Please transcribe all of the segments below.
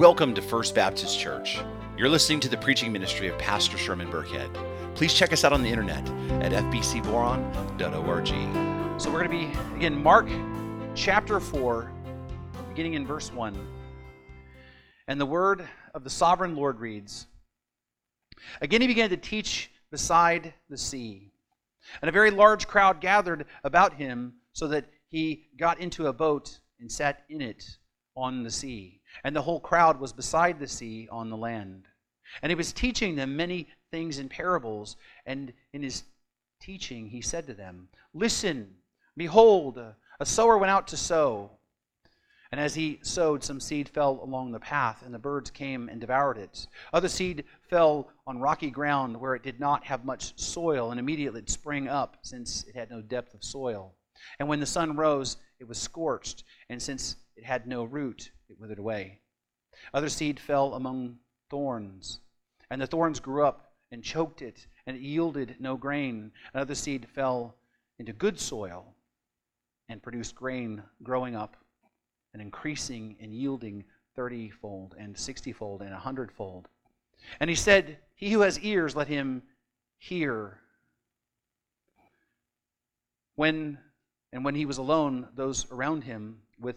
Welcome to First Baptist Church. You're listening to the preaching ministry of Pastor Sherman Burkhead. Please check us out on the internet at fbcboron.org. So we're going to be, again, Mark chapter 4, beginning in verse 1. And the word of the sovereign Lord reads Again, he began to teach beside the sea. And a very large crowd gathered about him, so that he got into a boat and sat in it on the sea and the whole crowd was beside the sea on the land. And he was teaching them many things in parables, and in his teaching he said to them, Listen, behold, a sower went out to sow. And as he sowed, some seed fell along the path, and the birds came and devoured it. Other seed fell on rocky ground where it did not have much soil, and immediately it sprang up, since it had no depth of soil. And when the sun rose, it was scorched, and since it had no root, it withered away. Other seed fell among thorns, and the thorns grew up and choked it, and it yielded no grain. Another seed fell into good soil and produced grain growing up and increasing and yielding thirtyfold and sixtyfold and a hundredfold. And he said, He who has ears, let him hear. When and when he was alone, those around him with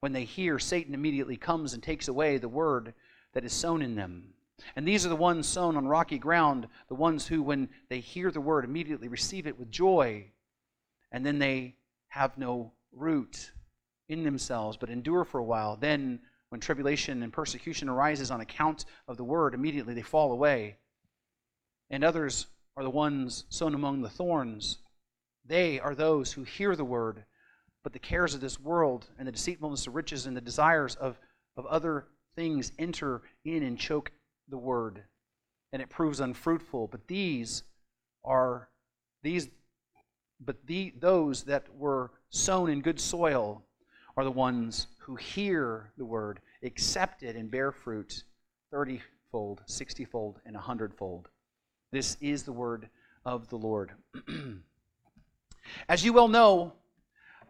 When they hear, Satan immediately comes and takes away the word that is sown in them. And these are the ones sown on rocky ground, the ones who, when they hear the word, immediately receive it with joy, and then they have no root in themselves, but endure for a while. Then, when tribulation and persecution arises on account of the word, immediately they fall away. And others are the ones sown among the thorns. They are those who hear the word but the cares of this world and the deceitfulness of riches and the desires of, of other things enter in and choke the word, and it proves unfruitful. But these are these but the, those that were sown in good soil are the ones who hear the word, accept it, and bear fruit thirtyfold, sixtyfold, and a hundredfold. This is the word of the Lord. As you well know,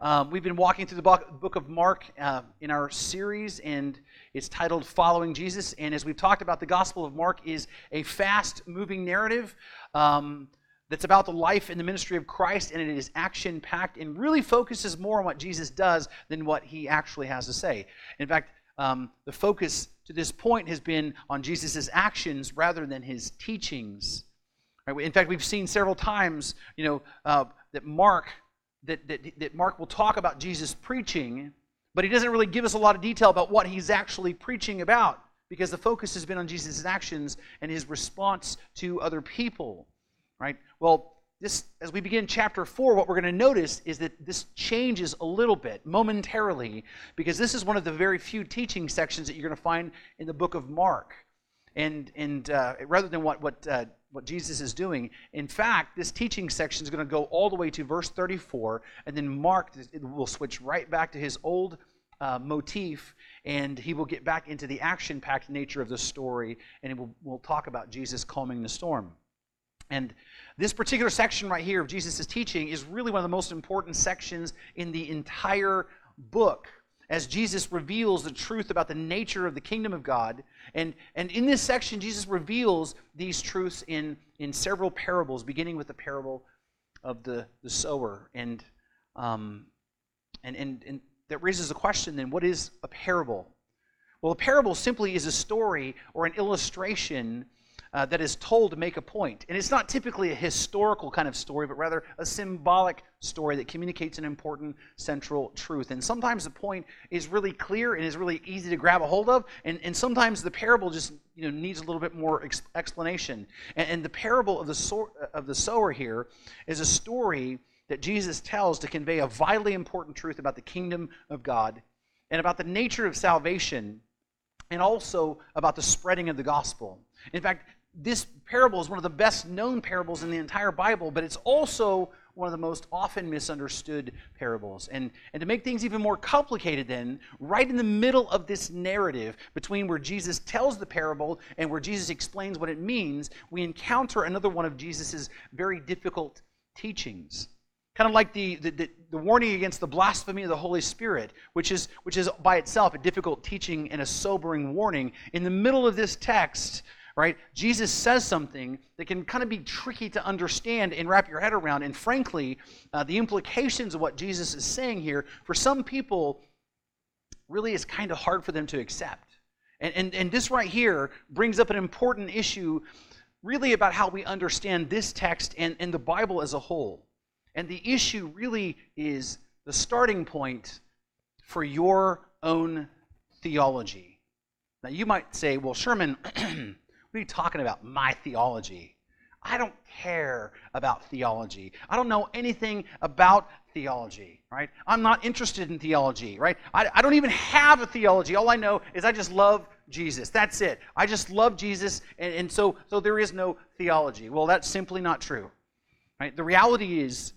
um, we've been walking through the book of Mark uh, in our series, and it's titled Following Jesus. And as we've talked about, the Gospel of Mark is a fast moving narrative um, that's about the life and the ministry of Christ, and it is action packed and really focuses more on what Jesus does than what he actually has to say. In fact, um, the focus to this point has been on Jesus' actions rather than his teachings. In fact, we've seen several times, you know, uh, that Mark that, that, that Mark will talk about Jesus preaching, but he doesn't really give us a lot of detail about what he's actually preaching about because the focus has been on Jesus' actions and his response to other people. Right? Well, this as we begin chapter 4 what we're going to notice is that this changes a little bit momentarily because this is one of the very few teaching sections that you're going to find in the book of mark and and uh, rather than what what uh, what Jesus is doing. In fact, this teaching section is going to go all the way to verse 34, and then Mark will switch right back to his old uh, motif, and he will get back into the action packed nature of the story, and will, we'll talk about Jesus calming the storm. And this particular section right here of Jesus' teaching is really one of the most important sections in the entire book as Jesus reveals the truth about the nature of the kingdom of God. And, and in this section, Jesus reveals these truths in, in several parables, beginning with the parable of the, the sower. And, um, and, and, and that raises a question then what is a parable? Well, a parable simply is a story or an illustration uh, that is told to make a point. And it's not typically a historical kind of story, but rather a symbolic story that communicates an important central truth. And sometimes the point is really clear and is really easy to grab a hold of, and, and sometimes the parable just you know, needs a little bit more ex- explanation. And, and, the parable of the, so- of the sower here is a story that Jesus tells to convey a vitally important truth about the kingdom of God and about the nature of salvation and also about the spreading of the gospel. In fact, this parable is one of the best known parables in the entire Bible, but it's also one of the most often misunderstood parables. And, and to make things even more complicated, then, right in the middle of this narrative between where Jesus tells the parable and where Jesus explains what it means, we encounter another one of Jesus' very difficult teachings. Kind of like the, the, the, warning against the blasphemy of the Holy Spirit, which is, which is by itself a difficult teaching and a sobering warning. In the middle of this text, right, Jesus says something that can kind of be tricky to understand and wrap your head around. And frankly, uh, the implications of what Jesus is saying here, for some people, really is kind of hard for them to accept. And, and, and this right here brings up an important issue, really, about how we understand this text and, and the Bible as a whole. And the issue really is the starting point for your own theology. Now, you might say, well, Sherman, what are you talking about? My theology. I don't care about theology. I don't know anything about theology, right? I'm not interested in theology, right? I, I don't even have a theology. All I know is I just love Jesus. That's it. I just love Jesus, and, and so, so there is no theology. Well, that's simply not true, right? The reality is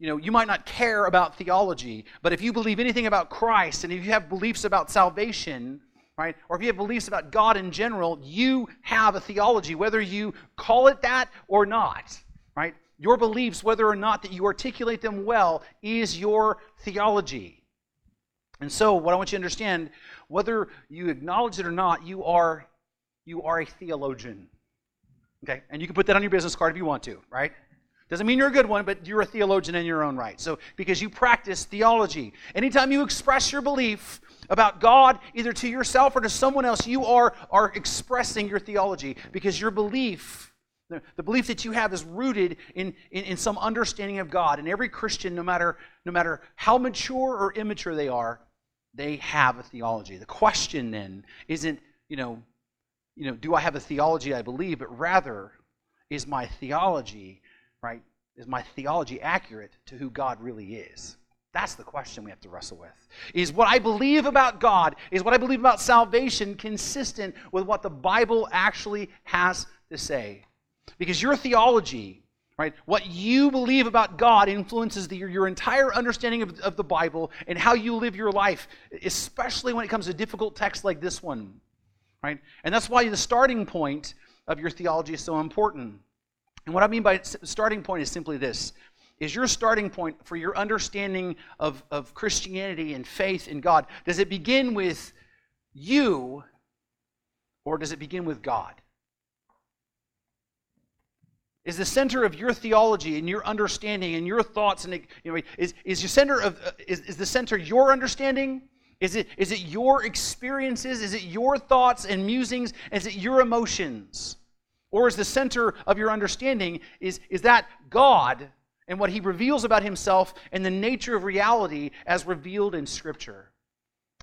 you know, you might not care about theology, but if you believe anything about Christ and if you have beliefs about salvation, right, or if you have beliefs about God in general, you have a theology, whether you call it that or not, right? Your beliefs, whether or not that you articulate them well, is your theology. And so, what I want you to understand, whether you acknowledge it or not, you are you are a theologian. Okay? And you can put that on your business card if you want to, right? Doesn't mean you're a good one, but you're a theologian in your own right. So, because you practice theology. Anytime you express your belief about God, either to yourself or to someone else, you are, are expressing your theology because your belief, the, belief that you have, is rooted in, in, in some understanding of God. And every Christian, no matter, no matter how mature or immature they are, they have a theology. The question then isn't, you know, you know, do I have a theology I believe, but rather, is my theology right? Is my theology accurate to who God really is? That's the question we have to wrestle with. Is what I believe about God, is what I believe about salvation consistent with what the Bible actually has to say? Because your theology, right, what you believe about God influences the, your entire understanding of, of the Bible and how you live your life, especially when it comes to difficult texts like this one, right? And that's why the starting point of your theology is so important. And what I mean by starting point is simply this is your starting point for your understanding of, of Christianity and faith in God, does it begin with you or does it begin with God? Is the center of your theology and your understanding and your thoughts and you know is, is your center of uh, is, is the center your understanding? Is it is it your experiences? Is it your thoughts and musings? Is it your emotions? Or is the center of your understanding is, is that God and what he reveals about himself and the nature of reality as revealed in Scripture?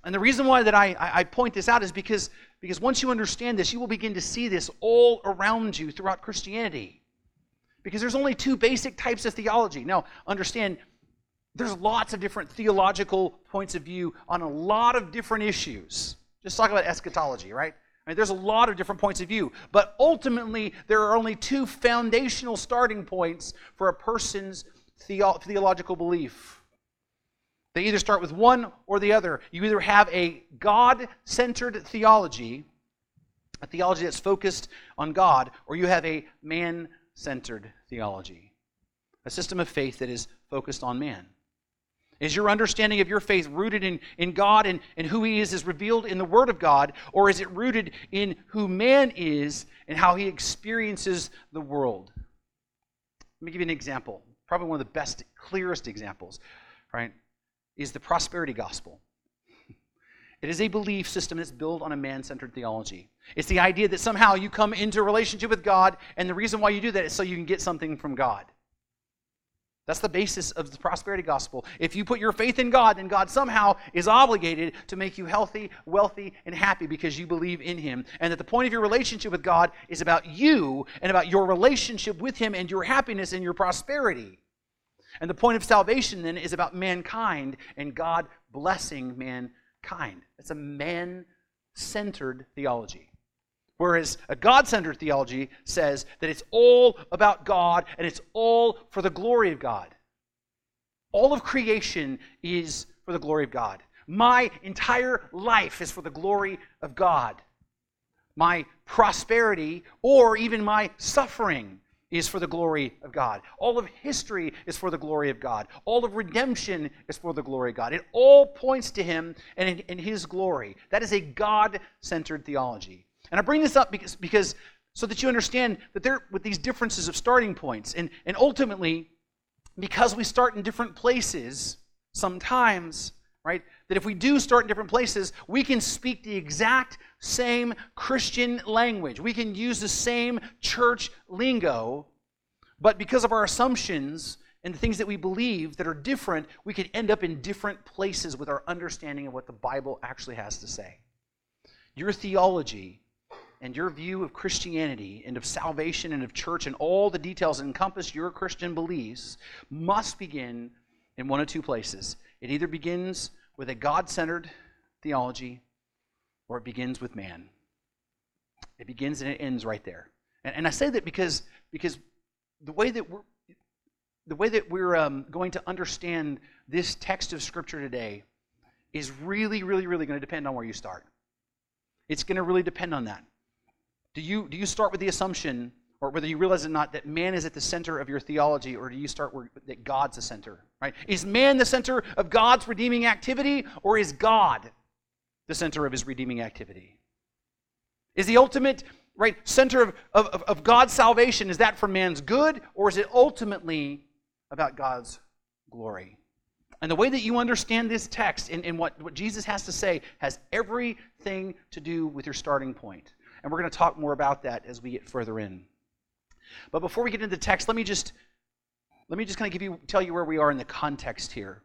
And the reason why that I, I point this out is because, because once you understand this, you will begin to see this all around you throughout Christianity. Because there's only two basic types of theology. Now, understand, there's lots of different theological points of view on a lot of different issues. Just talk about eschatology, right? Right? There's a lot of different points of view, but ultimately, there are only two foundational starting points for a person's theo- theological belief. They either start with one or the other. You either have a God centered theology, a theology that's focused on God, or you have a man centered theology, a system of faith that is focused on man. Is your understanding of your faith rooted in, in God and, and who He is is revealed in the Word of God? Or is it rooted in who man is and how he experiences the world? Let me give you an example. Probably one of the best, clearest examples, right? Is the prosperity gospel. It is a belief system that's built on a man centered theology. It's the idea that somehow you come into a relationship with God, and the reason why you do that is so you can get something from God. That's the basis of the prosperity gospel. If you put your faith in God, then God somehow is obligated to make you healthy, wealthy, and happy because you believe in Him. And that the point of your relationship with God is about you and about your relationship with Him and your happiness and your prosperity. And the point of salvation then is about mankind and God blessing mankind. It's a man centered theology. Whereas a God centered theology says that it's all about God and it's all for the glory of God. All of creation is for the glory of God. My entire life is for the glory of God. My prosperity or even my suffering is for the glory of God. All of history is for the glory of God. All of redemption is for the glory of God. It all points to Him and in, His glory. That is a God centered theology. And I bring this up because, because so that you understand that there with these differences of starting points. And, and ultimately, because we start in different places, sometimes, right, that if we do start in different places, we can speak the exact same Christian language. We can use the same church lingo, but because of our assumptions and the things that we believe that are different, we could end up in different places with our understanding of what the Bible actually has to say. Your theology and your view of Christianity and of salvation and of church and all the details that encompass your Christian beliefs must begin in one of two places. It either begins with a God centered theology or it begins with man. It begins and it ends right there. And, and I say that because, because the way that we're, the way that we're um, going to understand this text of Scripture today is really, really, really going to depend on where you start. It's going to really depend on that. Do you, do you start with the assumption, or whether you realize it or not, that man is at the center of your theology, or do you start where, that God's the center? Right? Is man the center of God's redeeming activity, or is God the center of his redeeming activity? Is the ultimate right center of, of, of God's salvation, is that for man's good, or is it ultimately about God's glory? And the way that you understand this text and, and what, what Jesus has to say has everything to do with your starting point. And we're going to talk more about that as we get further in. But before we get into the text, let me just let me just kind of give you tell you where we are in the context here.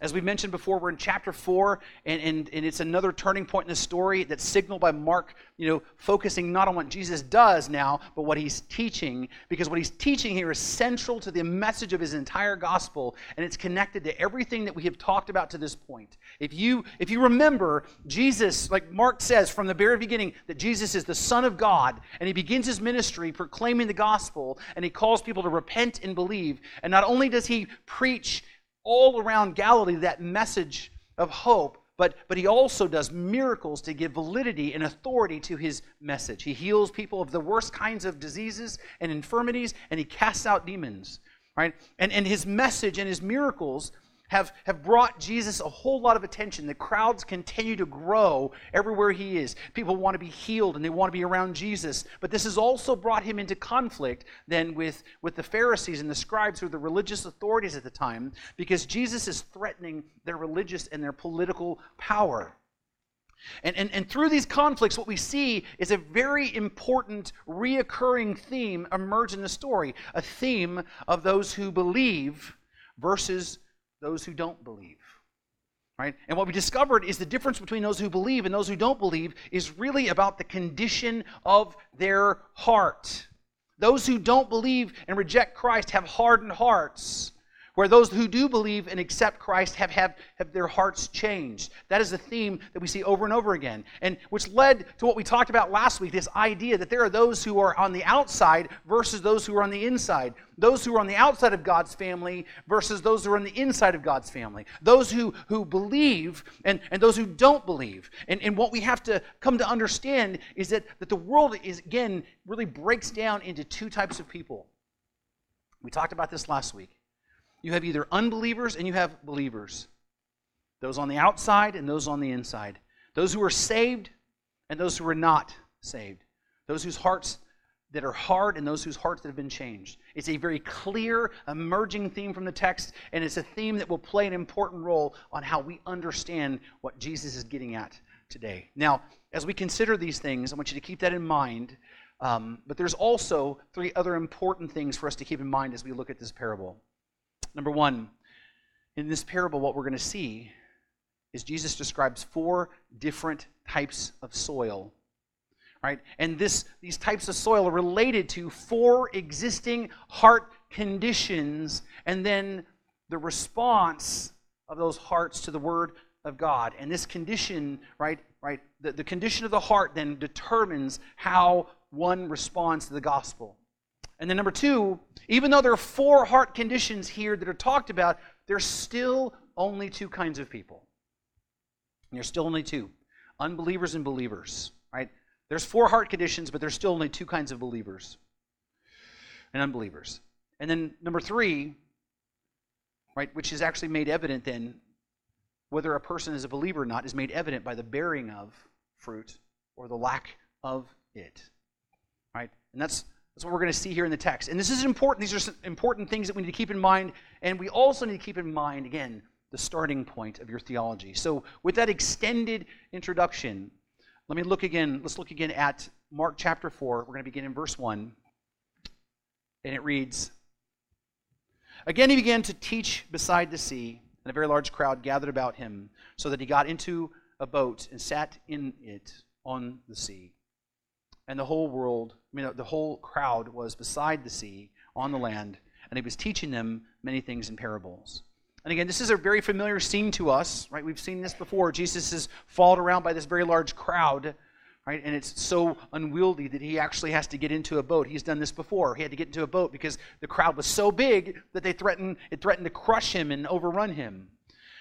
As we mentioned before, we're in chapter 4, and, and, and it's another turning point in the story that's signaled by Mark, you know, focusing not on what Jesus does now, but what he's teaching, because what he's teaching here is central to the message of his entire gospel, and it's connected to everything that we have talked about to this point. If you, if you remember, Jesus, like Mark says from the very beginning, that Jesus is the Son of God, and he begins his ministry proclaiming the gospel, and he calls people to repent and believe. And not only does he preach all around Galilee that message of hope, but, but he also does miracles to give validity and authority to his message. He heals people of the worst kinds of diseases and infirmities, and he casts out demons. Right? And, and his message and his miracles have, have brought Jesus a whole lot of attention. The crowds continue to grow everywhere he is. People want to be healed and they want to be around Jesus. But this has also brought him into conflict then with, with the Pharisees and the scribes, who are the religious authorities at the time, because Jesus is threatening their religious and their political power. And, and, and through these conflicts, what we see is a very important reoccurring theme emerge in the story a theme of those who believe versus those who don't believe. Right? And what we discovered is the difference between those who believe and those who don't believe is really about the condition of their heart. Those who don't believe and reject Christ have hardened hearts where those who do believe and accept Christ have, have, have their hearts changed. That is a theme that we see over and over again, and which led to what we talked about last week this idea that there are those who are on the outside versus those who are on the inside. Those who are on the outside of God's family versus those who are on the inside of God's family. Those who, who believe and, and those who don't believe. And, and what we have to come to understand is that, that the world is, again, really breaks down into two types of people. We talked about this last week. You have either unbelievers and you have believers. Those on the outside and those on the inside. Those who are saved and those who are not saved. Those whose hearts that are hard and those whose hearts that have been changed. It's a very clear, emerging theme from the text, and it's a theme that will play an important role on how we understand what Jesus is getting at today. Now, as we consider these things, I want you to keep that in mind. Um, but there's also three other important things for us to keep in mind as we look at this parable. Number one, in this parable, what we're going to see is Jesus describes four different types of soil. Right? And this, these types of soil are related to four existing heart conditions and then the response of those hearts to the word of God. And this condition, right, right? The, the condition of the heart then determines how one responds to the gospel. And then number two, even though there are four heart conditions here that are talked about, there's still only two kinds of people. There's still only two unbelievers and believers, right? There's four heart conditions, but there's still only two kinds of believers and unbelievers. And then number three, right, which is actually made evident then, whether a person is a believer or not, is made evident by the bearing of fruit or the lack of it. Right? And that's that's what we're going to see here in the text. And this is important. These are some important things that we need to keep in mind. And we also need to keep in mind, again, the starting point of your theology. So, with that extended introduction, let me look again. Let's look again at Mark chapter 4. We're going to begin in verse 1. And it reads Again, he began to teach beside the sea, and a very large crowd gathered about him, so that he got into a boat and sat in it on the sea. And the whole world, I mean, the whole crowd was beside the sea on the land, and he was teaching them many things in parables. And again, this is a very familiar scene to us, right? We've seen this before. Jesus is followed around by this very large crowd, right? And it's so unwieldy that he actually has to get into a boat. He's done this before. He had to get into a boat because the crowd was so big that they threatened it threatened to crush him and overrun him.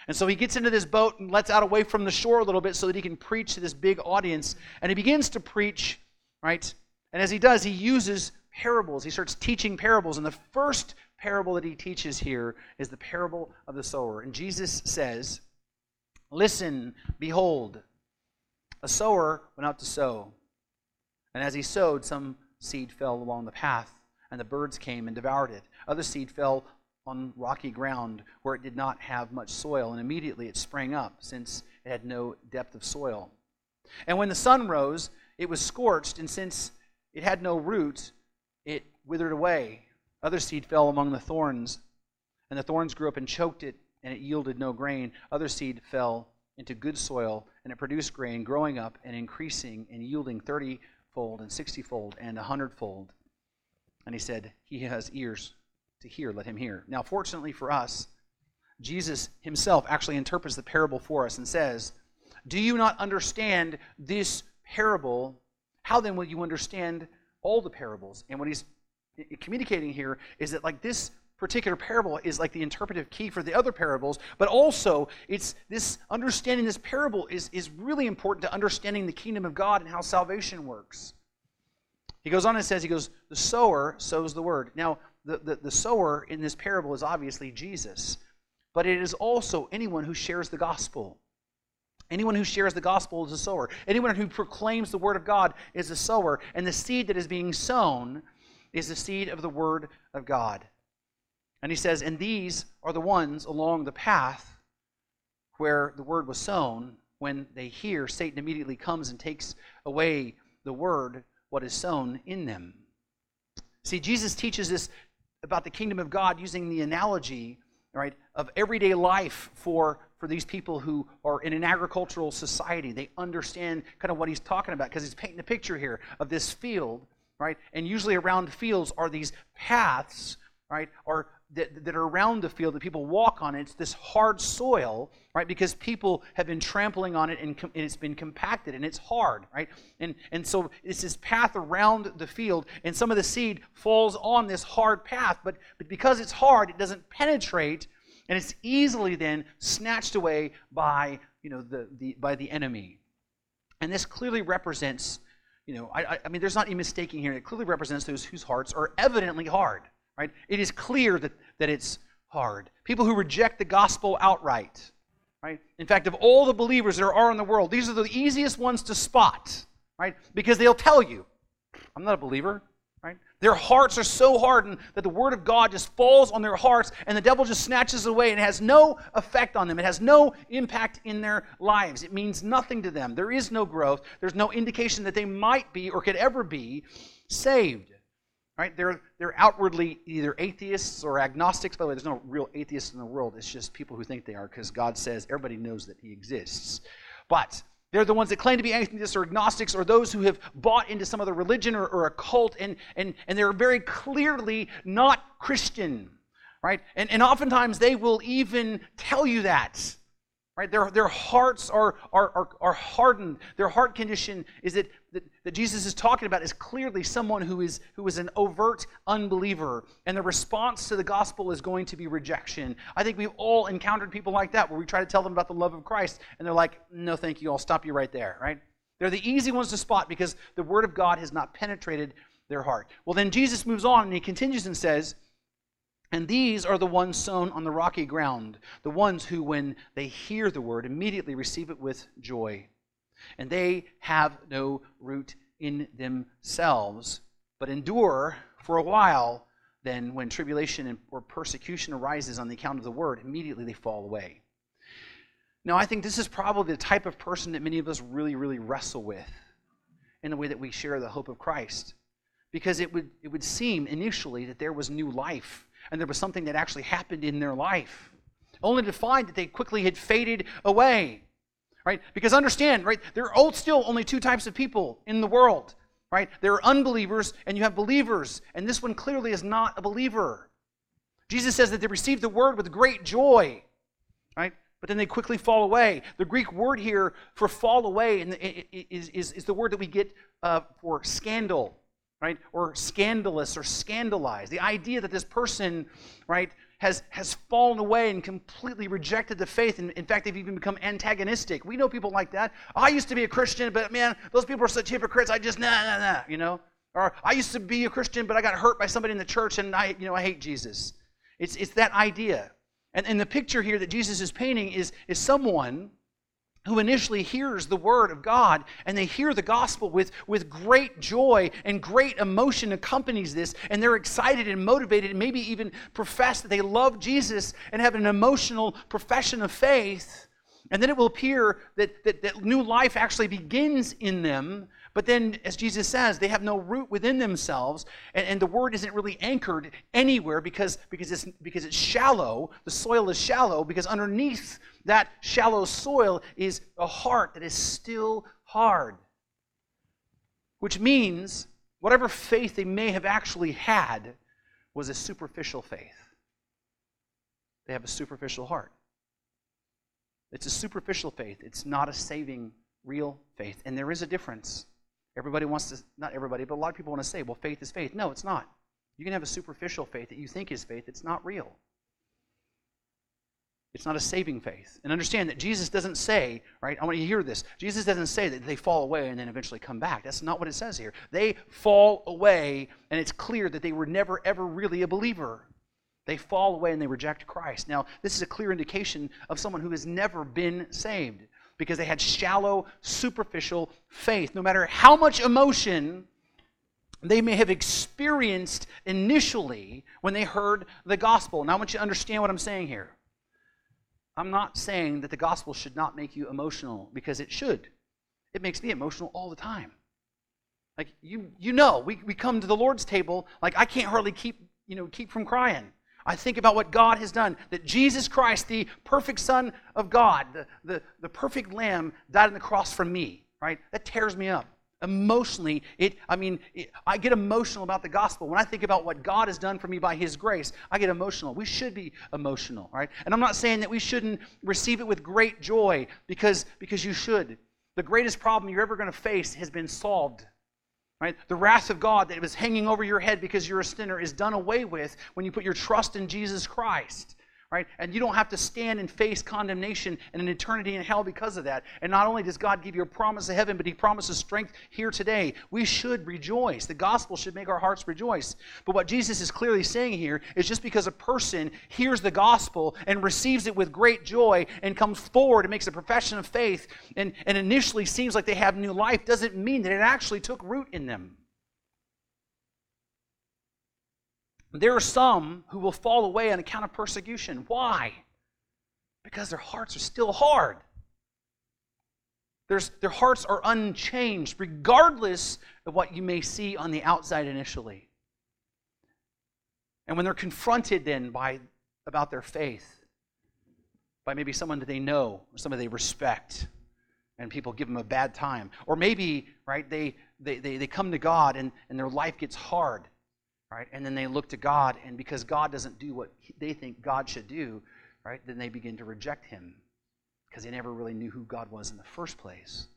And so he gets into this boat and lets out away from the shore a little bit so that he can preach to this big audience. And he begins to preach, right? And as he does, he uses parables. He starts teaching parables. And the first parable that he teaches here is the parable of the sower. And Jesus says, Listen, behold, a sower went out to sow. And as he sowed, some seed fell along the path, and the birds came and devoured it. Other seed fell on rocky ground where it did not have much soil, and immediately it sprang up, since it had no depth of soil. And when the sun rose, it was scorched, and since it had no root, it withered away. Other seed fell among the thorns, and the thorns grew up and choked it, and it yielded no grain. Other seed fell into good soil, and it produced grain, growing up and increasing and yielding thirty-fold and sixty-fold and a hundredfold. And he said, He has ears to hear, let him hear. Now, fortunately for us, Jesus himself actually interprets the parable for us and says, Do you not understand this parable? How then will you understand all the parables? And what he's communicating here is that like this particular parable is like the interpretive key for the other parables but also it's this understanding this parable is, is really important to understanding the kingdom of god and how salvation works he goes on and says he goes the sower sows the word now the, the, the sower in this parable is obviously jesus but it is also anyone who shares the gospel Anyone who shares the gospel is a sower. Anyone who proclaims the word of God is a sower. And the seed that is being sown is the seed of the Word of God. And he says, And these are the ones along the path where the Word was sown. When they hear, Satan immediately comes and takes away the Word, what is sown in them. See, Jesus teaches this about the kingdom of God using the analogy right, of everyday life for, for these people who are in an agricultural society. They understand kind of what he's talking about because he's painting a picture here of this field right? And usually around fields are these paths, right? Or that, that are around the field that people walk on. It's this hard soil, right? Because people have been trampling on it and, com- and, it's been compacted and it's hard, right? And, and so it's this path around the field, and some of the seed falls on this hard path, but, but because it's hard, it doesn't penetrate, and it's easily then snatched away by, you know, the, the, by the enemy. And this clearly represents you know, I, I mean, there's not any mistaking here. It clearly represents those whose hearts are evidently hard, right? It is clear that, that it's hard. People who reject the gospel outright, right? In fact, of all the believers there are in the world, these are the easiest ones to spot, right? Because they'll tell you, I'm not a believer. Their hearts are so hardened that the word of God just falls on their hearts and the devil just snatches it away and it has no effect on them. It has no impact in their lives. It means nothing to them. There is no growth. There's no indication that they might be or could ever be saved. Right? They're, they're outwardly either atheists or agnostics. By the way, there's no real atheists in the world. It's just people who think they are because God says everybody knows that he exists. But they're the ones that claim to be atheists or agnostics or those who have bought into some other religion or, or a cult, and, and, and they're very clearly not Christian, right? And, and oftentimes they will even tell you that. Right? Their, their hearts are, are, are, are hardened. Their heart condition is that, that, that Jesus is talking about is clearly someone who is, who is an overt unbeliever. And the response to the gospel is going to be rejection. I think we've all encountered people like that where we try to tell them about the love of Christ and they're like, no, thank you, I'll stop you right there, right? They're the easy ones to spot because the word of God has not penetrated their heart. Well, then Jesus moves on and he continues and says, and these are the ones sown on the rocky ground, the ones who, when they hear the word, immediately receive it with joy. And they have no root in themselves, but endure for a while. Then, when tribulation or persecution arises on the account of the word, immediately they fall away. Now, I think this is probably the type of person that many of us really, really wrestle with in the way that we share the hope of Christ. Because it would, it would seem initially that there was new life and there was something that actually happened in their life, only to find that they quickly had faded away. Right? Because understand, right, there are still only two types of people in the world. Right? There are unbelievers and you have believers, and this one clearly is not a believer. Jesus says that they received the word with great joy. Right? But then they quickly fall away. The Greek word here for fall away is, is, is the word that we get uh, for scandal right? Or scandalous or scandalized. The idea that this person, right, has, has fallen away and completely rejected the faith. And in fact, they've even become antagonistic. We know people like that. I used to be a Christian, but man, those people are such hypocrites. I just, nah, nah, nah, you know? Or I used to be a Christian, but I got hurt by somebody in the church and I, you know, I hate Jesus. It's, it's that idea. And, and the picture here that Jesus is painting is, is someone who initially hears the word of God and they hear the gospel with, with great joy and great emotion accompanies this, and they're excited and motivated, and maybe even profess that they love Jesus and have an emotional profession of faith. And then it will appear that, that, that new life actually begins in them but then, as Jesus says, they have no root within themselves, and, and, the word isn't really anchored anywhere because, because, it's, because it's shallow. The soil is shallow because underneath that shallow soil is a heart that is still hard. Which means whatever faith they may have actually had was a superficial faith. They have a superficial heart. It's a superficial faith, it's not a saving, real faith. And there is a difference. Everybody wants to, not everybody, but a lot of people want to say, well, faith is faith. No, it's not. You can have a superficial faith that you think is faith, it's not real. It's not a saving faith. And understand that Jesus doesn't say, right? I want you to hear this. Jesus doesn't say that they fall away and then eventually come back. That's not what it says here. They fall away, and it's clear that they were never, ever really a believer. They fall away and they reject Christ. Now, this is a clear indication of someone who has never been saved because they had shallow, superficial faith. No matter how much emotion they may have experienced initially when they heard the gospel. Now, I want you to understand what I'm saying here. I'm not saying that the gospel should not make you emotional because it should. It makes me emotional all the time. Like you, you know, we, we come to the Lord's table, like I can't hardly keep, you know, keep from crying. I think about what God has done, that Jesus Christ, the perfect Son of God, the, the, the perfect Lamb, died on the cross for me, right? That tears me up. Emotionally, it, I mean, it, I get emotional about the gospel. When I think about what God has done for me by His grace, I get emotional. We should be emotional, right? And I'm not saying that we shouldn't receive it with great joy because, because you should. The greatest problem you're ever going to face has been solved Right? The wrath of God that was hanging over your head because you're a sinner is done away with when you put your trust in Jesus Christ right? And you don't have to stand and face condemnation and an eternity in hell because of that. And not only does God give you a promise of heaven, but He promises strength here today. We should rejoice. The gospel should make our hearts rejoice. But what Jesus is clearly saying here is just because a person hears the gospel and receives it with great joy and comes forward and makes a profession of faith and, and initially seems like they have new life doesn't mean that it actually took root in them. There are some who will fall away on account of persecution. Why? Because their hearts are still hard. There's, their hearts are unchanged, regardless of what you may see on the outside initially. And when they're confronted then by about their faith, by maybe someone that they know, or someone they respect, and people give them a bad time. Or maybe, right, they, they, they, they come to God and, and their life gets hard right? And then they look to God, and because God doesn't do what they think God should do, right, then they begin to reject Him. because they never really knew who God was in the first place.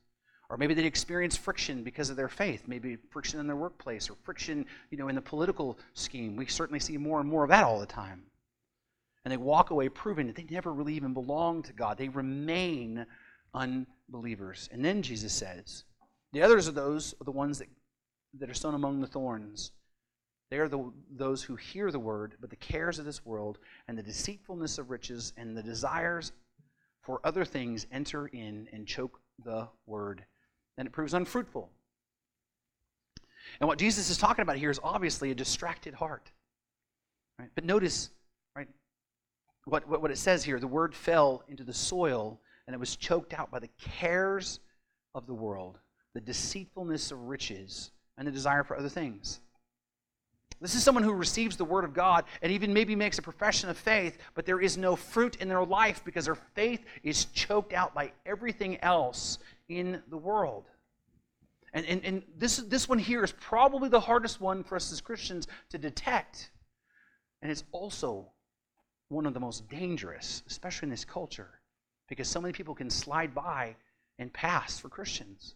Or maybe they'd experience friction because of their faith, maybe friction in their workplace or friction, you know, in the political scheme. We certainly see more and more of that all the time. And they walk away proving that they never really even belong to God. They remain unbelievers. And then Jesus says, the others are those are the ones that, that are sown among the thorns. They are the, those who hear the word, but the cares of this world and the deceitfulness of riches and the desires for other things enter in and choke the word, and it proves unfruitful. And what Jesus is talking about here is obviously a distracted heart. Right? But notice, right, what, what, what it says here the word fell into the soil and it was choked out by the cares of the world, the deceitfulness of riches, and the desire for other things. This is someone who receives the word of God and even maybe makes a profession of faith, but there is no fruit in their life because their faith is choked out by everything else in the world. And, and, and this, this one here is probably the hardest one for us as Christians to detect. And it's also one of the most dangerous, especially in this culture, because so many people can slide by and pass for Christians.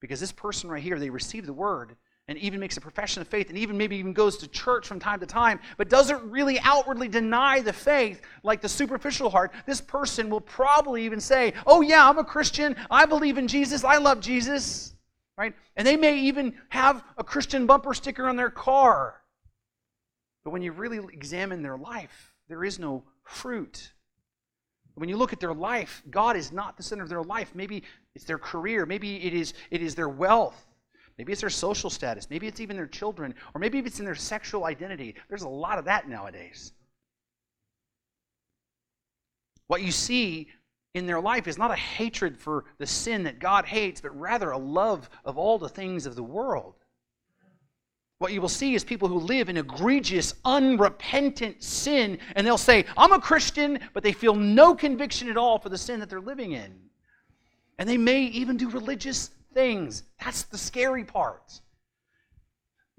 Because this person right here, they receive the word, and even makes a profession of faith and even maybe even goes to church from time to time, but doesn't really outwardly deny the faith like the superficial heart, this person will probably even say, Oh, yeah, I'm a Christian. I believe in Jesus. I love Jesus. Right? And they may even have a Christian bumper sticker on their car. But when you really examine their life, there is no fruit. When you look at their life, God is not the center of their life. Maybe it's their career, maybe it is, it is their wealth. Maybe it's their social status. Maybe it's even their children. Or maybe it's in their sexual identity. There's a lot of that nowadays. What you see in their life is not a hatred for the sin that God hates, but rather a love of all the things of the world. What you will see is people who live in egregious, unrepentant sin, and they'll say, I'm a Christian, but they feel no conviction at all for the sin that they're living in. And they may even do religious things. That's the scary part.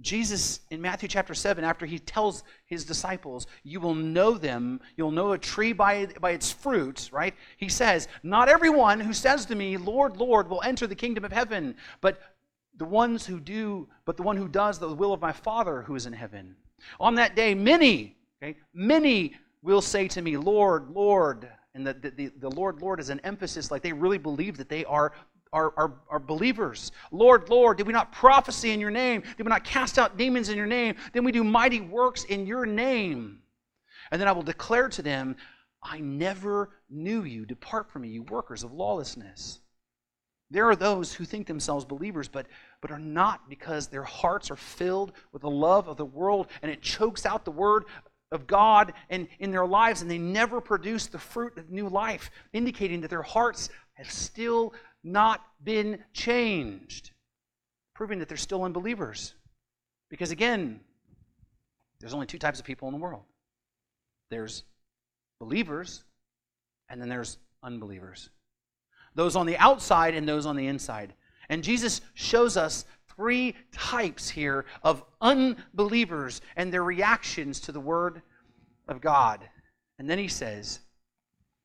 Jesus in Matthew chapter 7, after he tells his disciples, You will know them, you'll know a tree by, by its fruit, right? He says, Not everyone who says to me, Lord, Lord, will enter the kingdom of heaven, but the ones who do, but the one who does the will of my Father who is in heaven. On that day, many, okay, many will say to me, Lord, Lord. And the, the, the Lord, Lord is an emphasis, like they really believe that they are are, are, are believers. Lord, Lord, did we not prophesy in your name? Did we not cast out demons in your name? Then we do mighty works in your name. And then I will declare to them, I never knew you. Depart from me, you workers of lawlessness. There are those who think themselves believers, but, but are not because their hearts are filled with the love of the world and it chokes out the word of God and in their lives, and they never produce the fruit of new life, indicating that their hearts have still not been changed, proving that they're still unbelievers. Because again, there's only two types of people in the world there's believers, and then there's unbelievers. Those on the outside and those on the inside. And Jesus shows us three types here of unbelievers and their reactions to the Word of God. And then he says,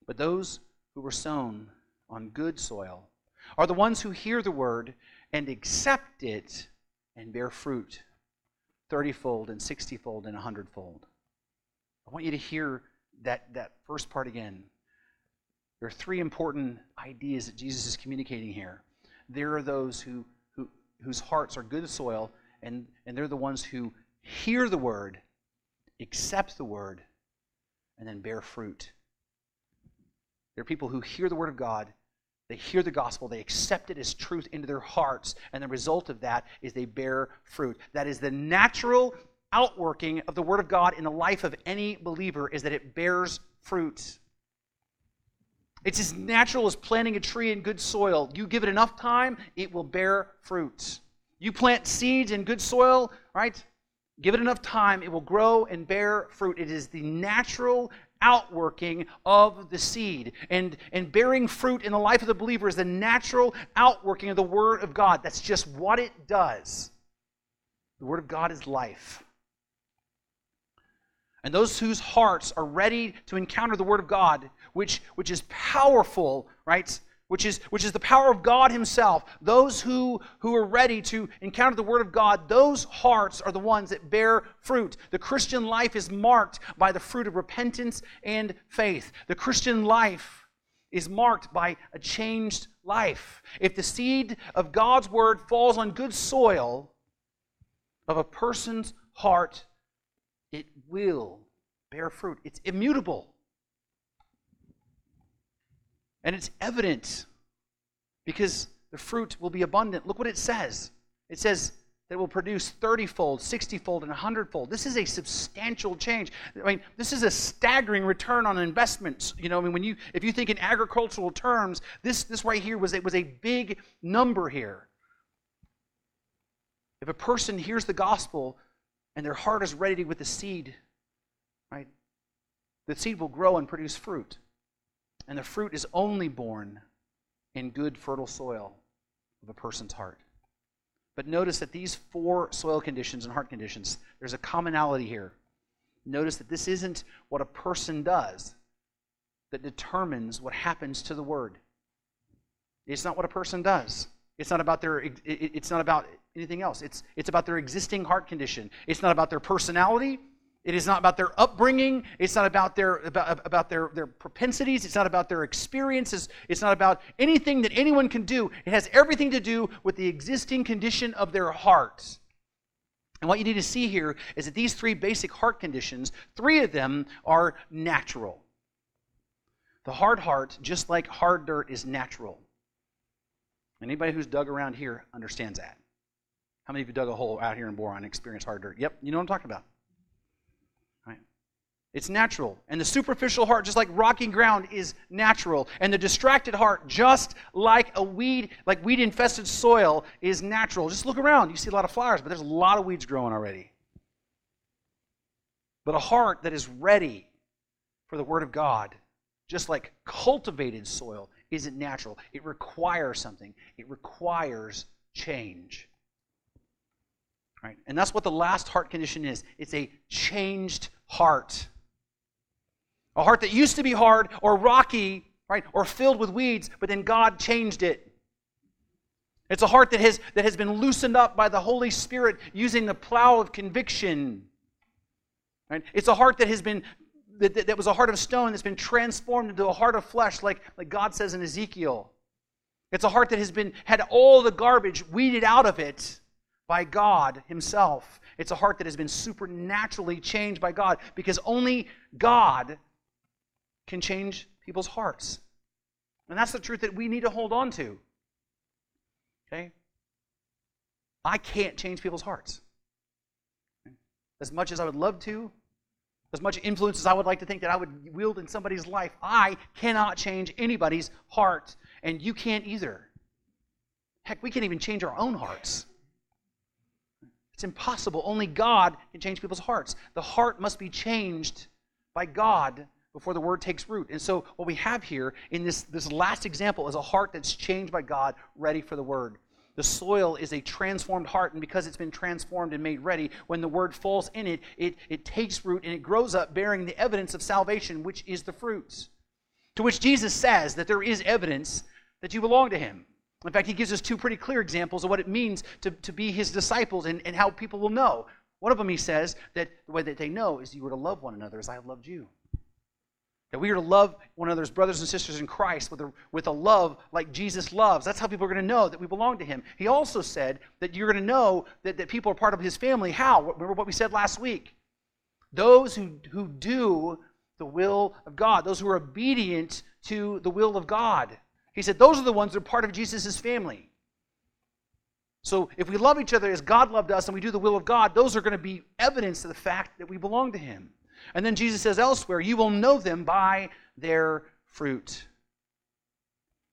But those who were sown on good soil are the ones who hear the word and accept it and bear fruit 30 fold and 60 fold and 100 fold. I want you to hear that, that first part again. There are three important ideas that Jesus is communicating here. There are those who, who, whose hearts are good soil, and, and they're the ones who hear the word, accept the word, and then bear fruit. There are people who hear the word of God they hear the gospel, they accept it as truth into their hearts, and the result of that is they bear fruit. That is the natural outworking of the Word of God in the life of any believer is that it bears fruit. It's as natural as planting a tree in good soil. You give it enough time, it will bear fruit. You plant seeds in good soil, right? Give it enough time, it will grow and bear fruit. It is the natural outworking of the seed. And, and bearing fruit in the life of the believer is the natural outworking of the Word of God. That's just what it does. The Word of God is life. And those whose hearts are ready to encounter the Word of God, which, which is powerful, right? Which is, which is the power of God Himself. Those who, who are ready to encounter the Word of God, those hearts are the ones that bear fruit. The Christian life is marked by the fruit of repentance and faith. The Christian life is marked by a changed life. If the seed of God's Word falls on good soil of a person's heart, it will bear fruit. It's immutable. And it's evident because the fruit will be abundant. Look what it says. It says that it will produce 30 fold, 60 fold, and 100 fold. This is a substantial change. I mean, this is a staggering return on investments. You know, I mean, when you if you think in agricultural terms, this this right here was it was a big number here. If a person hears the gospel and their heart is ready with the seed, right? The seed will grow and produce fruit. And the fruit is only born in good, fertile soil of a person's heart. But notice that these four soil conditions and heart conditions, there's a commonality here. Notice that this isn't what a person does that determines what happens to the word. It's not what a person does. It's not about their it's not about anything else. It's it's about their existing heart condition. It's not about their personality. It is not about their upbringing. It's not about their about, about their, their propensities. It's not about their experiences. It's not about anything that anyone can do. It has everything to do with the existing condition of their hearts. And what you need to see here is that these three basic heart conditions, three of them are natural. The hard heart, just like hard dirt, is natural. Anybody who's dug around here understands that. How many of you dug a hole out here in Boron and experienced hard dirt? Yep, you know what I'm talking about. It's natural. And the superficial heart, just like rocky ground, is natural. And the distracted heart, just like a weed, like weed infested soil, is natural. Just look around. You see a lot of flowers, but there's a lot of weeds growing already. But a heart that is ready for the Word of God, just like cultivated soil, isn't natural. It requires something, it requires change. Right? And that's what the last heart condition is it's a changed heart. A heart that used to be hard or rocky, right, or filled with weeds, but then God changed it. It's a heart that has, that has been loosened up by the Holy Spirit using the plow of conviction. Right? It's a heart that has been that, that, that was a heart of stone that's been transformed into a heart of flesh, like, like God says in Ezekiel. It's a heart that has been had all the garbage weeded out of it by God Himself. It's a heart that has been supernaturally changed by God because only God can change people's hearts. And that's the truth that we need to hold on to. Okay? I can't change people's hearts. As much as I would love to, as much influence as I would like to think that I would wield in somebody's life, I cannot change anybody's heart, and you can't either. Heck, we can't even change our own hearts. It's impossible. Only God can change people's hearts. The heart must be changed by God before the word takes root. And so, what we have here in this, this last example is a heart that's changed by God, ready for the word. The soil is a transformed heart, and because it's been transformed and made ready, when the word falls in it, it, it takes root and it grows up, bearing the evidence of salvation, which is the fruits. To which Jesus says that there is evidence that you belong to him. In fact, he gives us two pretty clear examples of what it means to, to be his disciples and, and how people will know. One of them, he says, that the way that they know is you were to love one another as I have loved you. That we are to love one another's brothers and sisters in Christ with a, with a love like Jesus loves. That's how people are going to know that we belong to Him. He also said that you're going to know that, that people are part of His family. How? Remember what we said last week? Those who, who do the will of God, those who are obedient to the will of God. He said those are the ones that are part of Jesus' family. So if we love each other as God loved us and we do the will of God, those are going to be evidence to the fact that we belong to Him. And then Jesus says elsewhere, You will know them by their fruit.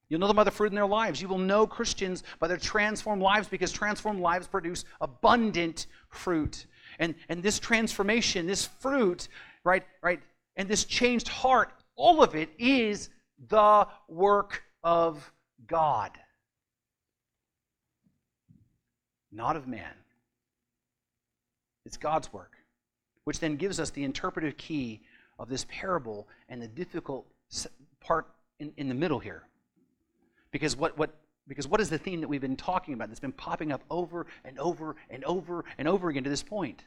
You'll know them by the fruit in their lives. You will know Christians by their transformed lives because transformed lives produce abundant fruit. And, and this transformation, this fruit, right, right, and this changed heart, all of it is the work of God, not of man. It's God's work. Which then gives us the interpretive key of this parable and the difficult part in, in the middle here. Because what, what, because what is the theme that we've been talking about that's been popping up over and over and over and over again to this point?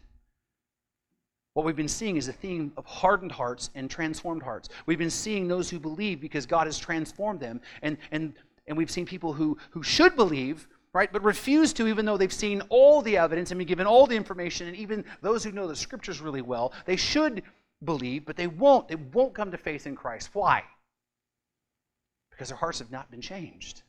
What we've been seeing is a theme of hardened hearts and transformed hearts. We've been seeing those who believe because God has transformed them, and, and, and we've seen people who, who should believe, right, but refuse to, even though they've seen all the evidence and been given all the information, and even those who know the scriptures really well, they should believe, but they won't. They won't come to faith in Christ. Why? Because their hearts have not been changed.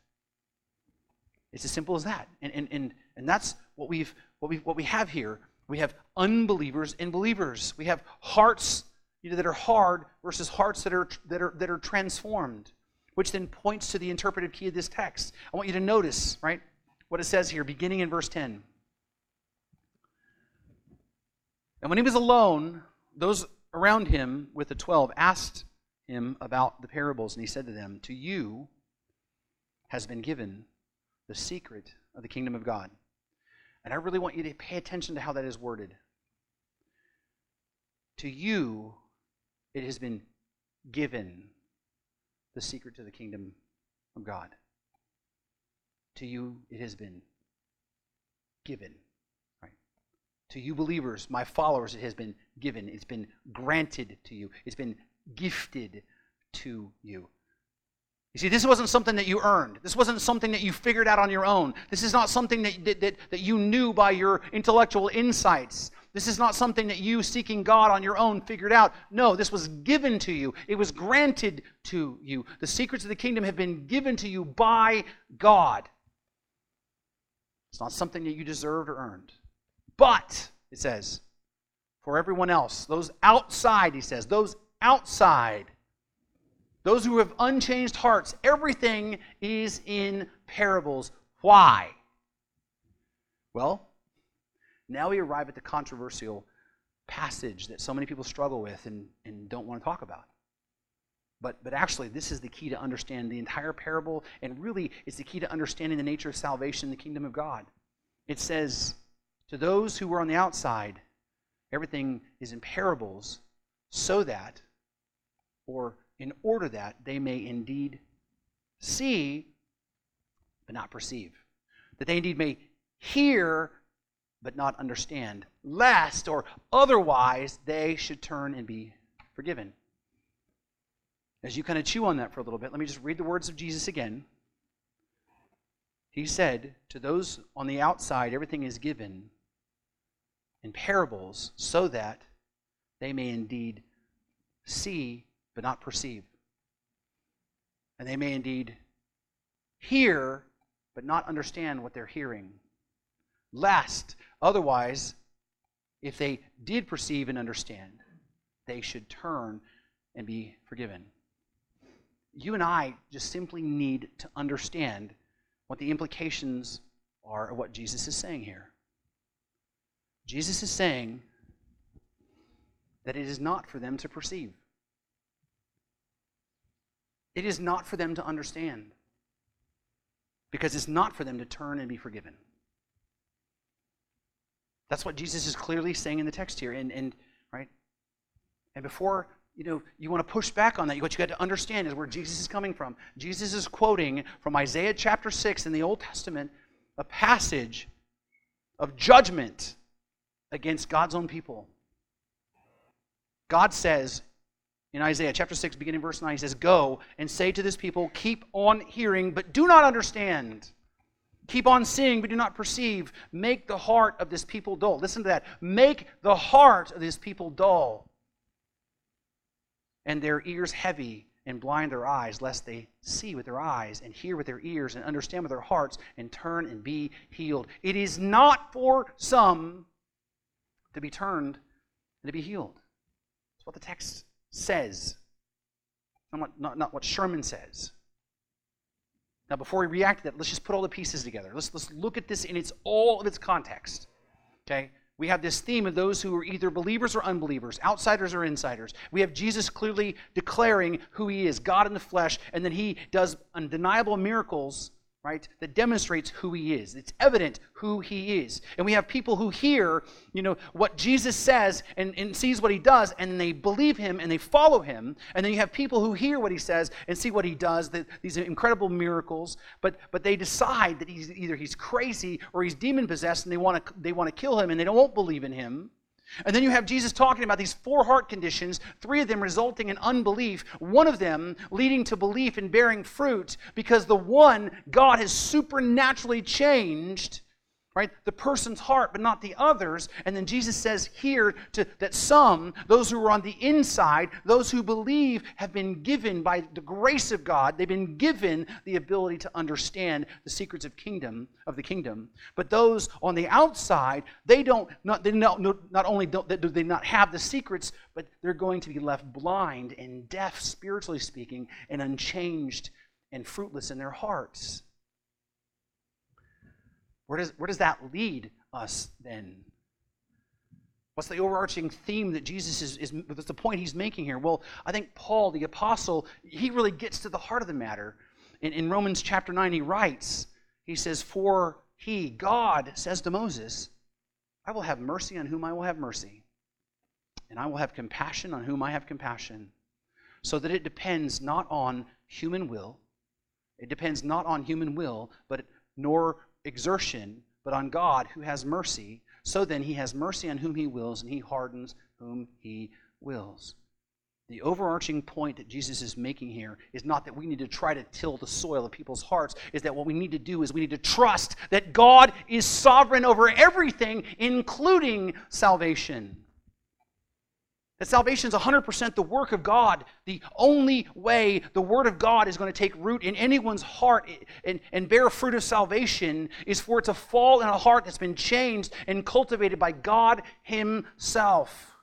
It's as simple as that. And, and, and, and that's what, we've, what, we what we have here. We have unbelievers and believers. We have hearts you know, that are hard versus hearts that are, that, are, that are transformed, which then points to the interpretive key of this text. I want you to notice, right, what it says here, beginning in verse 10. And when he was alone, those around him with the twelve asked him about the parables, and he said to them, To you has been given the secret of the kingdom of God. And I really want you to pay attention to how that is worded. To you, it has been given the secret to the kingdom of God. To you, it has been given. Right? To you, believers, my followers, it has been given. It's been granted to you. It's been gifted to you. You see, this wasn't something that you earned. This wasn't something that you figured out on your own. This is not something that, that, that, that you knew by your intellectual insights. This is not something that you, seeking God on your own, figured out. No, this was given to you. It was granted to you. The secrets of the kingdom have been given to you by God. It's not something that you deserved or earned. But, it says, for everyone else, those outside, he says, those outside those who have unchanged hearts, everything is in parables. Why? Well, now we arrive at the controversial passage that so many people struggle with and, and don't want to talk about. But, but actually, this is the key to understand the entire parable, and really, it's the key to understanding the nature of salvation in the kingdom of God. It says, To those who were on the outside, everything is in parables, so that, or in order that they may indeed see, but not perceive. That they indeed may hear, but not understand, lest or otherwise they should turn and be forgiven. As you kind of chew on that for a little bit, let me just read the words of Jesus again. He said, To those on the outside, everything is given in parables so that they may indeed see but not perceive. And they may indeed hear, but not understand what they're hearing. Last, otherwise, if they did perceive and understand, they should turn and be forgiven. You and I just simply need to understand what the implications are of what Jesus is saying here. Jesus is saying that it is not for them to perceive. It is not for them to understand because it's not for them to turn and be forgiven. That's what Jesus is clearly saying in the text here. And, and right? And before you know you want to push back on that, what you got to understand is where Jesus is coming from. Jesus is quoting from Isaiah chapter 6 in the Old Testament a passage of judgment against God's own people. God says in Isaiah chapter 6, beginning verse 9, he says, Go and say to this people, Keep on hearing, but do not understand. Keep on seeing, but do not perceive. Make the heart of this people dull. Listen to that. Make the heart of this people dull, and their ears heavy, and blind their eyes, lest they see with their eyes, and hear with their ears, and understand with their hearts, and turn and be healed. It is not for some to be turned and to be healed. That's what the text says, not what, not, not what Sherman says. Now, before we react to that, let's just put all the pieces together. Let's, let's look at this in its all of its context. Okay? We have this theme of those who are either believers or unbelievers, outsiders or insiders. We have Jesus clearly declaring who he is, God in the flesh, and then he does undeniable miracles right? That demonstrates who he is. It's evident who he is. And we have people who hear, you know, what Jesus says and, and sees what he does, and they believe him and they follow him. And then you have people who hear what he says and see what he does, that, these incredible miracles, but but they decide that he's either he's crazy or he's demon possessed, and they want to they want to kill him, and they don't believe in him. And then you have Jesus talking about these four heart conditions, three of them resulting in unbelief, one of them leading to belief and bearing fruit, because the one God has supernaturally changed right? The person's heart, but not the others. And then Jesus says here to, that some, those who are on the inside, those who believe, have been given by the grace of God, they've been given the ability to understand the secrets of kingdom of the kingdom. But those on the outside, they don't not they not, not only don't do they not have the secrets, but they're going to be left blind and deaf, spiritually speaking, and unchanged and fruitless in their hearts. Where does, where does that lead us then? What's the overarching theme that Jesus is, is, what's the point he's making here? Well, I think Paul, the apostle, he really gets to the heart of the matter. In, in Romans chapter 9, he writes, he says, For he, God, says to Moses, I will have mercy on whom I will have mercy, and I will have compassion on whom I have compassion. So that it depends not on human will, it depends not on human will, but nor exertion, but on God who has mercy. So then he has mercy on whom he wills, and he hardens whom he wills. The overarching point that Jesus is making here is not that we need to try to till the soil of people's hearts, is that what we need to do is we need to trust that God is sovereign over everything, including salvation. That salvation is 100% the work of God. The only way the Word of God is going to take root in anyone's heart and, and bear fruit of salvation is for it to fall in a heart that's been changed and cultivated by God Himself.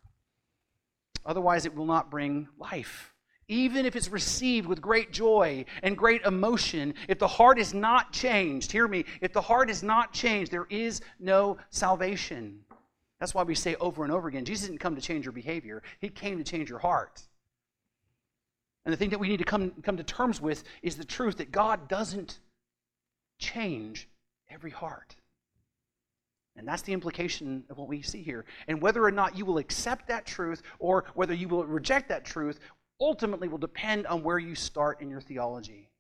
Otherwise, it will not bring life. Even if it's received with great joy and great emotion, if the heart is not changed, hear me, if the heart is not changed, there is no salvation. That's why we say over and over again Jesus didn't come to change your behavior, He came to change your heart. And the thing that we need to come, come to terms with is the truth that God doesn't change every heart. And that's the implication of what we see here. And whether or not you will accept that truth or whether you will reject that truth ultimately will depend on where you start in your theology.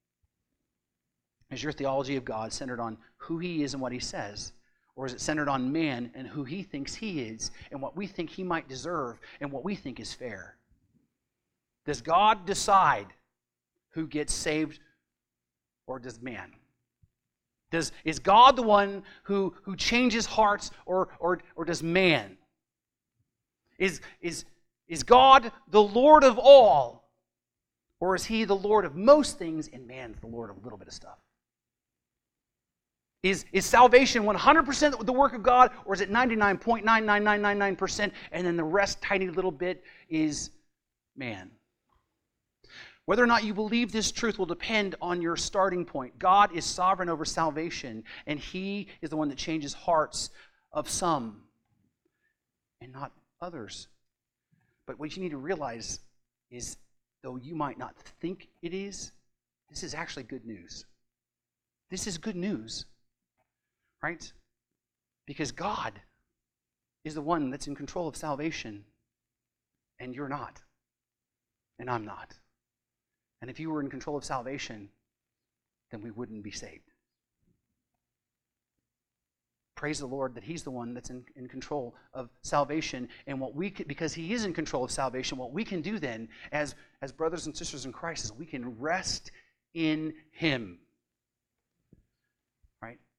Is your theology of God centered on who He is and what He says? Or is it centered on man and who he thinks he is and what we think he might deserve and what we think is fair? Does God decide who gets saved or does man? Does, is God the one who, who changes hearts or, or, or does man? Is, is, is God the Lord of all or is he the Lord of most things and man's the Lord of a little bit of stuff? Is, is salvation 100% the work of God, or is it 99.99999%, and then the rest, tiny little bit, is man? Whether or not you believe this truth will depend on your starting point. God is sovereign over salvation, and He is the one that changes hearts of some and not others. But what you need to realize is, though you might not think it is, this is actually good news. This is good news. Right? Because God is the one that's in control of salvation, and you're not. And I'm not. And if you were in control of salvation, then we wouldn't be saved. Praise the Lord that He's the one that's in, in control of salvation. And what we can, because He is in control of salvation, what we can do then as, as brothers and sisters in Christ is we can rest in Him.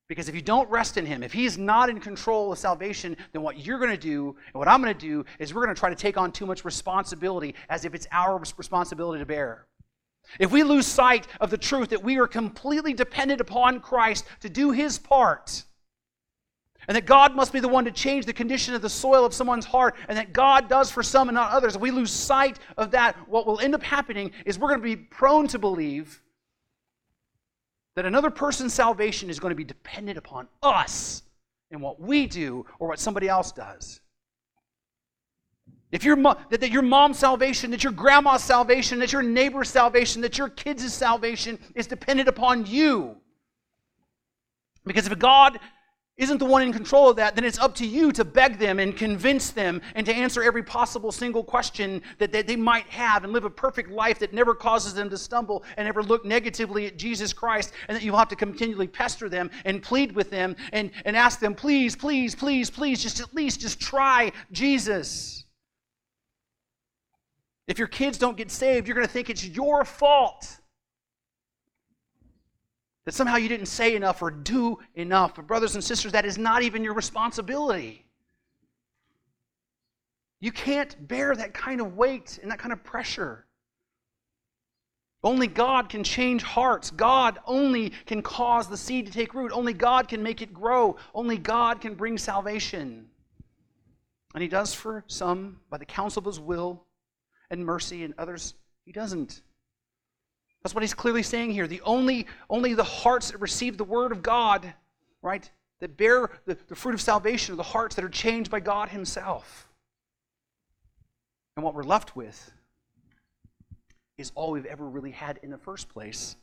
Because if you don't rest in Him, if He's not in control of salvation, then what you're going to do and what I'm going to do is we're going to try to take on too much responsibility as if it's our responsibility to bear. If we lose sight of the truth that we are completely dependent upon Christ to do His part, and that God must be the one to change the condition of the soil of someone's heart, and that God does for some and not others, if we lose sight of that, what will end up happening is we're going to be prone to believe that another person's salvation is going to be dependent upon us and what we do or what somebody else does. If your mo- that, that your mom's salvation, that your grandma's salvation, that your neighbor's salvation, that your kids' salvation is dependent upon you, Because if God isn't the one in control of that, then it's up to you to beg them and convince them and to answer every possible single question that, that they might have and live a perfect life that never causes them to stumble and never look negatively at Jesus Christ. And that you'll have to continually pester them and plead with them and, and ask them, please, please, please, please, just at least just try Jesus. If your kids don't get saved, you're going to think it's your fault that somehow you didn't say enough or do enough. But, brothers and sisters, that is not even your responsibility. You can't bear that kind of weight and that kind of pressure. Only God can change hearts. God only can cause the seed to take root. Only God can make it grow. Only God can bring salvation. And He does for some by the counsel of His will and mercy, and others He doesn't. That's what he's clearly saying here. The only, only the hearts that receive the word of God, right, that bear the, the fruit of salvation are the hearts that are changed by God himself. And what we're left with is all we've ever really had in the first place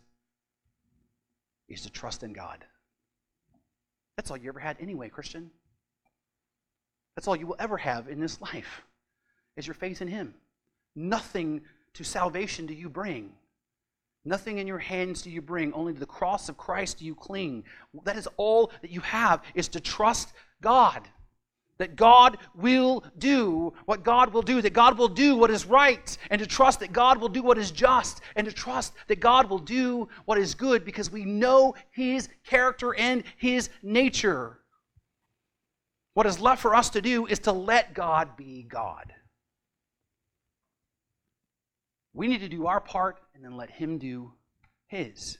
is to trust in God. That's all you ever had anyway, Christian. That's all you will ever have in this life is your faith in him. Nothing to salvation do you bring. Nothing in your hands do you bring, only to the cross of Christ do you cling. That is all that you have, is to trust God. That God will do what God will do, that God will do what is right, and to trust that God will do what is just, and to trust that God will do what is good because we know His character and His nature. What is left for us to do is to let God be God. We need to do our part and then let Him do His.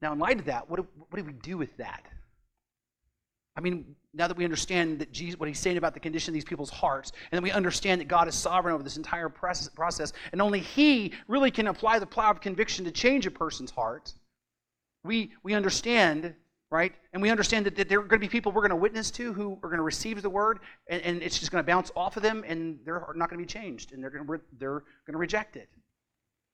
Now, in light of that, what do, what do we do with that? I mean, now that we understand that Jesus, what he's saying about the condition of these people's hearts, and then we understand that God is sovereign over this entire process, and only He really can apply the plow of conviction to change a person's heart, we, we understand right? And we understand that, that there are going to be people we're going to witness to who are going to receive the word, and, and it's just going to bounce off of them, and they're not going to be changed, and they're going to, they're going to reject it.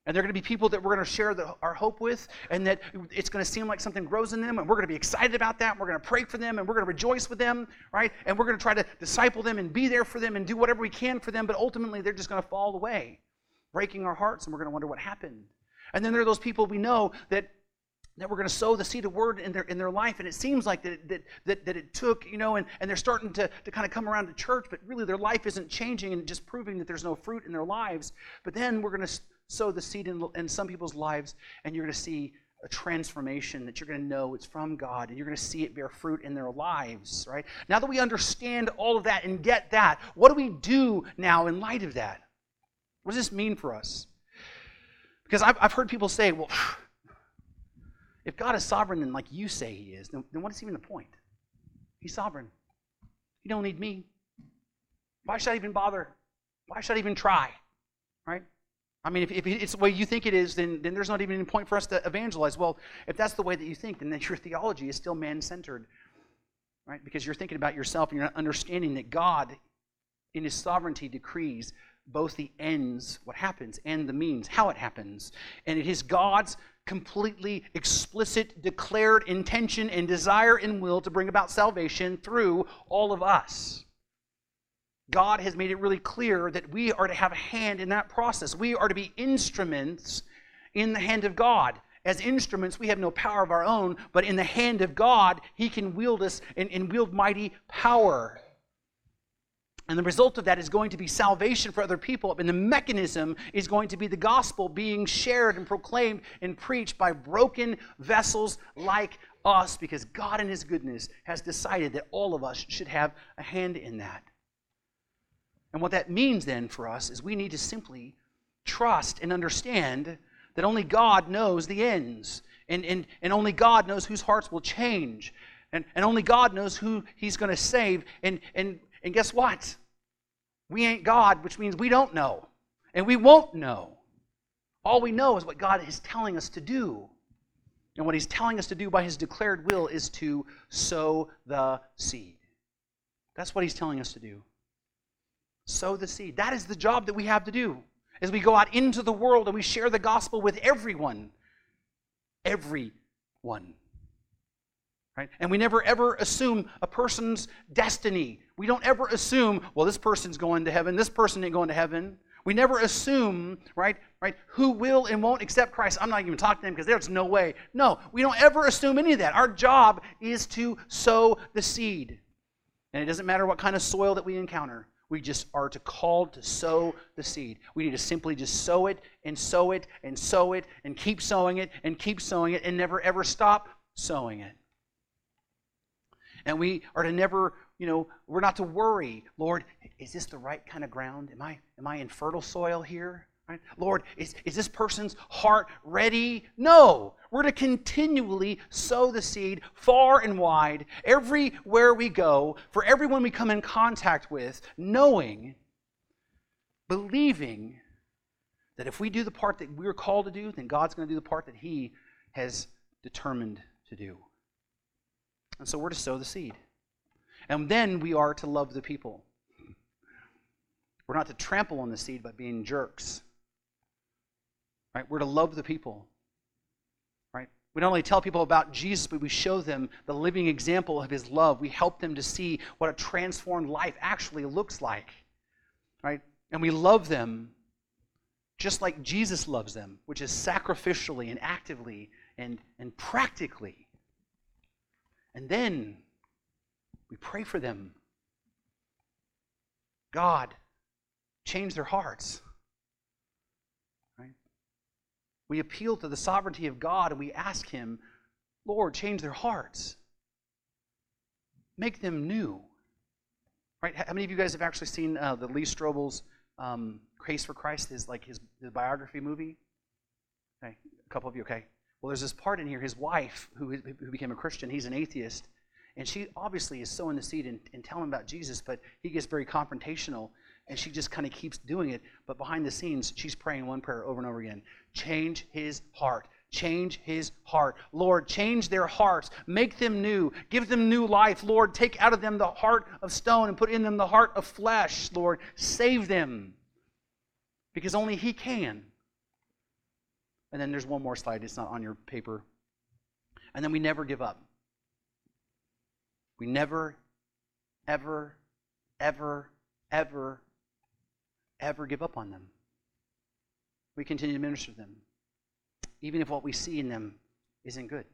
And they're going to be people that we're going to share the, our hope with, and that it's going to seem like something grows in them, and we're going to be excited about that, we're going to pray for them, and we're going to rejoice with them, right? And we're going to try to disciple them and be there for them and do whatever we can for them, but ultimately they're just going to fall away, breaking our hearts, and we're going to wonder what happened. And then there are those people we know that that we're going to sow the seed of word in their in their life and it seems like that that that, that it took you know and, and they're starting to, to kind of come around to church but really their life isn't changing and just proving that there's no fruit in their lives but then we're going to sow the seed in, in some people's lives and you're going to see a transformation that you're going to know it's from God and you're going to see it bear fruit in their lives, right? Now that we understand all of that and get that, what do we do now in light of that? What does this mean for us? Because I've, I've heard people say, well, if God is sovereign then like you say he is, then, then what is even the point? He's sovereign. He don't need me. Why should I even bother? Why should I even try? Right? I mean, if, if it's the way you think it is, then, then there's not even any point for us to evangelize. Well, if that's the way that you think, then your theology is still man centered. Right? Because you're thinking about yourself and you're not understanding that God, in his sovereignty, decrees both the ends, what happens, and the means, how it happens. And it is God's completely explicit, declared intention and desire and will to bring about salvation through all of us. God has made it really clear that we are to have a hand in that process. We are to be instruments in the hand of God. As instruments, we have no power of our own, but in the hand of God, He can wield us and, and wield mighty power. And the result of that is going to be salvation for other people. And the mechanism is going to be the gospel being shared and proclaimed and preached by broken vessels like us because God, in His goodness, has decided that all of us should have a hand in that. And what that means then for us is we need to simply trust and understand that only God knows the ends. And, and, and only God knows whose hearts will change. And, and only God knows who He's going to save. And, and, and guess what? We ain't God, which means we don't know. And we won't know. All we know is what God is telling us to do. And what He's telling us to do by His declared will is to sow the seed. That's what He's telling us to do. Sow the seed. That is the job that we have to do as we go out into the world and we share the gospel with everyone. Everyone. Right? And we never ever assume a person's destiny. We don't ever assume, well, this person's going to heaven, this person ain't going to heaven. We never assume, right, right, who will and won't accept Christ. I'm not even talking to them because there's no way. No, we don't ever assume any of that. Our job is to sow the seed. And it doesn't matter what kind of soil that we encounter. We just are to called to sow the seed. We need to simply just sow it and sow it and sow it and keep sowing it and keep sowing it and never ever stop sowing it. And we are to never, you know, we're not to worry, Lord, is this the right kind of ground? Am I am I in fertile soil here? Right? Lord, is, is this person's heart ready? No. We're to continually sow the seed far and wide, everywhere we go, for everyone we come in contact with, knowing, believing that if we do the part that we're called to do, then God's going to do the part that He has determined to do. And so we're to sow the seed. And then we are to love the people. We're not to trample on the seed by being jerks. Right? We're to love the people. Right? We not only tell people about Jesus, but we show them the living example of his love. We help them to see what a transformed life actually looks like. Right? And we love them just like Jesus loves them, which is sacrificially and actively and, and practically. And then we pray for them. God, change their hearts. Right? We appeal to the sovereignty of God and we ask Him, Lord, change their hearts. Make them new. Right? How many of you guys have actually seen uh, the Lee Strobel's um, Case for Christ, his like his, his biography movie? Okay, a couple of you. Okay, well, there's this part in here. His wife, who, who became a Christian, he's an atheist, and she obviously is sowing the seed and, and telling him about Jesus, but he gets very confrontational, and she just kind of keeps doing it. But behind the scenes, she's praying one prayer over and over again Change his heart. Change his heart. Lord, change their hearts. Make them new. Give them new life. Lord, take out of them the heart of stone and put in them the heart of flesh. Lord, save them. Because only He can. And then there's one more slide, it's not on your paper. And then we never give up. We never, ever, ever, ever, ever give up on them. We continue to minister to them, even if what we see in them isn't good.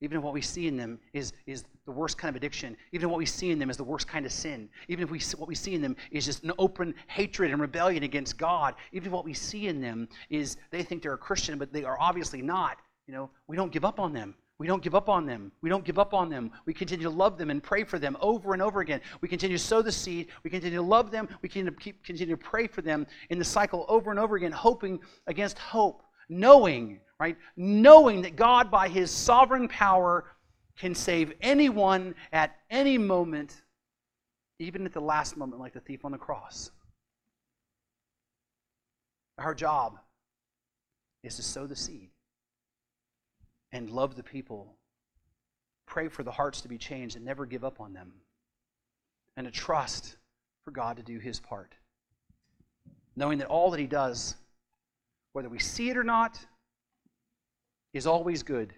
Even if what we see in them is, is the worst kind of addiction, even if what we see in them is the worst kind of sin, even if we, what we see in them is just an open hatred and rebellion against God, even if what we see in them is they think they're a Christian, but they are obviously not, you know, we don't give up on them. We don't give up on them. We don't give up on them. We continue to love them and pray for them over and over again. We continue to sow the seed. We continue to love them. We continue to, keep, continue to pray for them in the cycle over and over again, hoping against hope, knowing right? Knowing that God, by his sovereign power, can save anyone at any moment, even at the last moment, like the thief on the cross. Our job is to sow the seed and love the people, pray for the hearts to be changed, and never give up on them, and to trust for God to do his part. Knowing that all that he does, whether we see it or not, is always good.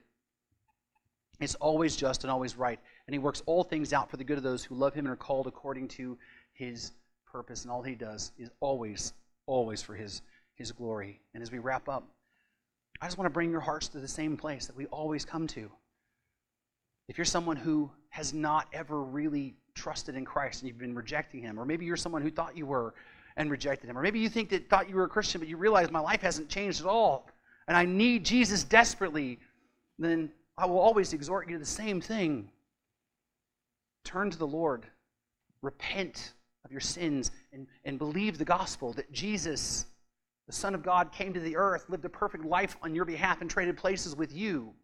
It's always just and always right. And he works all things out for the good of those who love him and are called according to his purpose. And all he does is always, always for his, his glory. And as we wrap up, I just want to bring your hearts to the same place that we always come to. If you're someone who has not ever really trusted in Christ and you've been rejecting him, or maybe you're someone who thought you were and rejected him, or maybe you think that thought you were a Christian, but you realize my life hasn't changed at all and I need Jesus desperately, then I will always exhort you to the same thing. Turn to the Lord, repent of your sins, and, and believe the gospel that Jesus, the Son of God, came to the earth, lived a perfect life on your behalf, and traded places with you.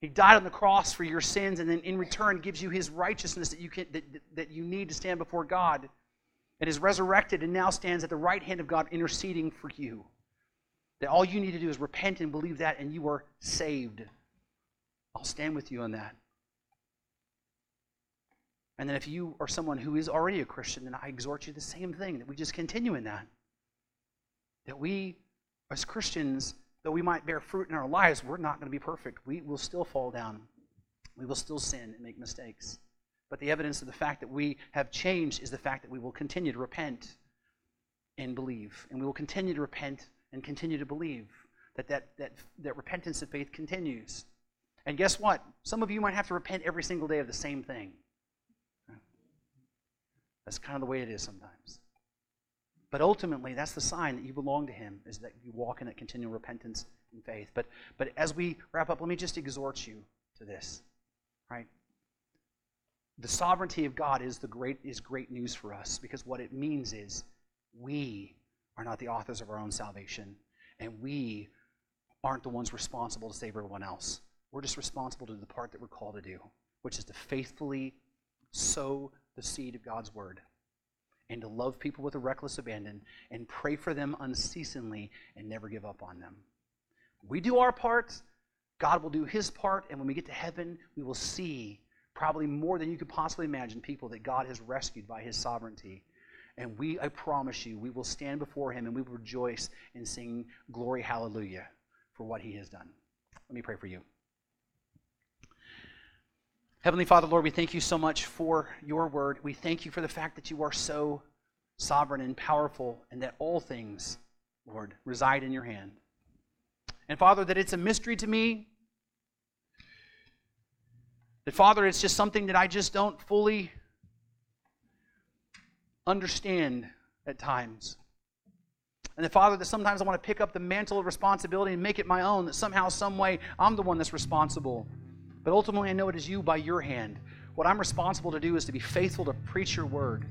He died on the cross for your sins, and then in return gives you his righteousness that you, can, that, that you need to stand before God. And is resurrected and now stands at the right hand of God interceding for you. That all you need to do is repent and believe that, and you are saved. I'll stand with you on that. And then if you are someone who is already a Christian, then I exhort you the same thing, that we just continue in that. That we, as Christians, though we might bear fruit in our lives, we're not going to be perfect. We will still fall down. We will still sin and make mistakes. But the evidence of the fact that we have changed is the fact that we will continue to repent and believe. And we will continue to repent and continue to believe that that, that, that repentance and faith continues. And guess what? Some of you might have to repent every single day of the same thing. That's kind of the way it is sometimes. But ultimately, that's the sign that you belong to Him, is that you walk in that continual repentance and faith. But, but as we wrap up, let me just exhort you to this, right? The sovereignty of God is, the great, is great news for us because what it means is we are not the authors of our own salvation, and we aren't the ones responsible to save everyone else. We're just responsible to do the part that we're called to do, which is to faithfully sow the seed of God's word and to love people with a reckless abandon and pray for them unceasingly and never give up on them. We do our part, God will do his part, and when we get to heaven, we will see probably more than you could possibly imagine people that God has rescued by his sovereignty. And we, I promise you, we will stand before him and we will rejoice and sing glory, hallelujah for what he has done. Let me pray for you. Heavenly Father, Lord, we thank you so much for your word. We thank you for the fact that you are so sovereign and powerful and that all things, Lord, reside in your hand. And Father, that it's a mystery to me. That, Father, it's just something that I just don't fully understand at times. And the Father, that sometimes I want to pick up the mantle of responsibility and make it my own, that somehow, some way, I'm the one that's responsible. But ultimately, I know it is you by your hand. What I'm responsible to do is to be faithful to preach your word.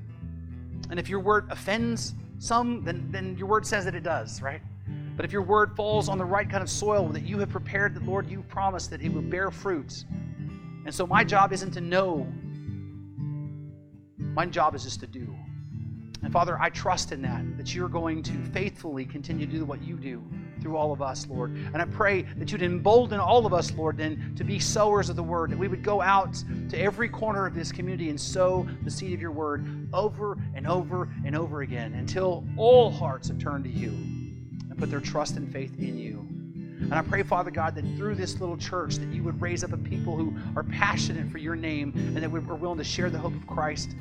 And if your word offends some, then, then your word says that it does, right? But if your word falls on the right kind of soil that you have prepared, that Lord, you promised that it will bear fruits. And so my job isn't to know, my job is just to do. And Father, I trust in that, that you're going to faithfully continue to do what you do through all of us, Lord. And I pray that you'd embolden all of us, Lord, then to be sowers of the word, that we would go out to every corner of this community and sow the seed of your word over and over and over again until all hearts have turned to you and put their trust and faith in you. And I pray, Father God, that through this little church, that you would raise up a people who are passionate for your name and that we're willing to share the hope of Christ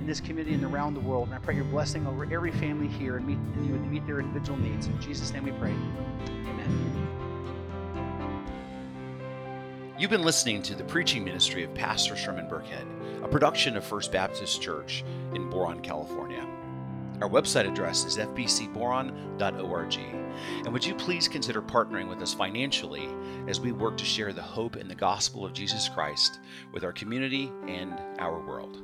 in this community and around the world. And I pray your blessing over every family here and, meet, and you would meet their individual needs. In Jesus' name we pray. Amen. You've been listening to the preaching ministry of Pastor Sherman Burkhead, a production of First Baptist Church in Boron, California. Our website address is fbcboron.org. And would you please consider partnering with us financially as we work to share the hope and the gospel of Jesus Christ with our community and our world?